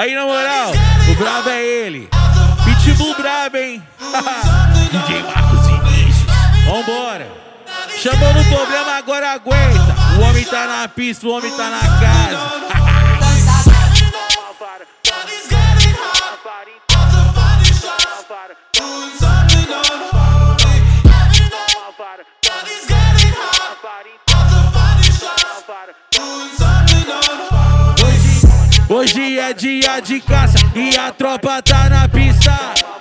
Aí na moral, o brabo é ele. Pitbull brabo, hein? DJ Marcos Vinícius. Vambora. Chamou no problema, agora aguenta. O homem tá na pista, o homem tá na casa. Hoje é dia de caça e a tropa tá na pista.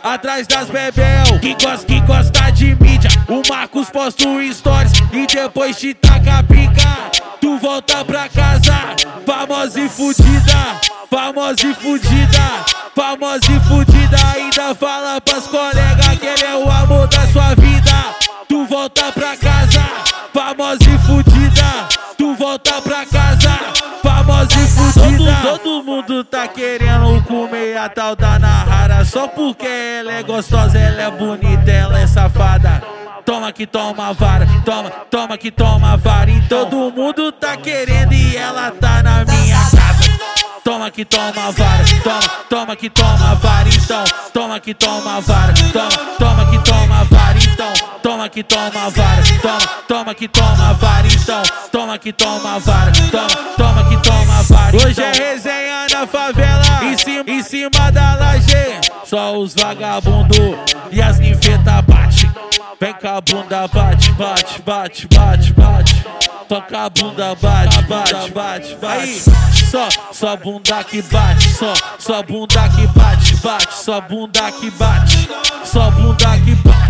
Atrás das bebel, que gosta, que gosta de mídia. O Marcos posta stories e depois te taca a pica. Tu volta pra casa, famosa e fudida. Famosa e fudida, famosa e fudida. Ainda fala pras colegas que ele é o amor da sua vida. Tu volta pra casa, famosa e fudida. Tu volta pra tá querendo comer a tal da Nahara. Só porque ela é gostosa, ela é bonita, ela é safada. Toma que toma vara, toma, toma que toma vara. E todo mundo tá querendo e ela tá na minha casa. Toma que toma vara, toma, toma que toma vara, então. Toma que toma vara, toma, toma que toma vara, então. Toma que toma vara, toma, toma que toma vara, então. Toma que toma vara, toma, toma que toma favela, em cima, em cima da laje. Só os vagabundo e as ninfetas bate. Vem com a bunda, bate, bate, bate, bate, bate. Toca a bunda, bate, bate, bate, bate. Só, só bunda que bate, só, só bunda que bate, bate, só bunda que bate, só bunda que bate.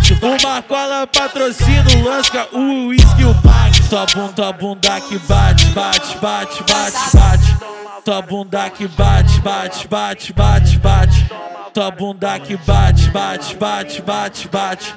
O Marcola patrocina o Lansca, o uísque o pack. Só bunda, bunda que bate, bate, bate, bate, bate. Só bunda que bate, bate, bate, bate, bate. Só bunda que bate, bate, bate, bate, bate.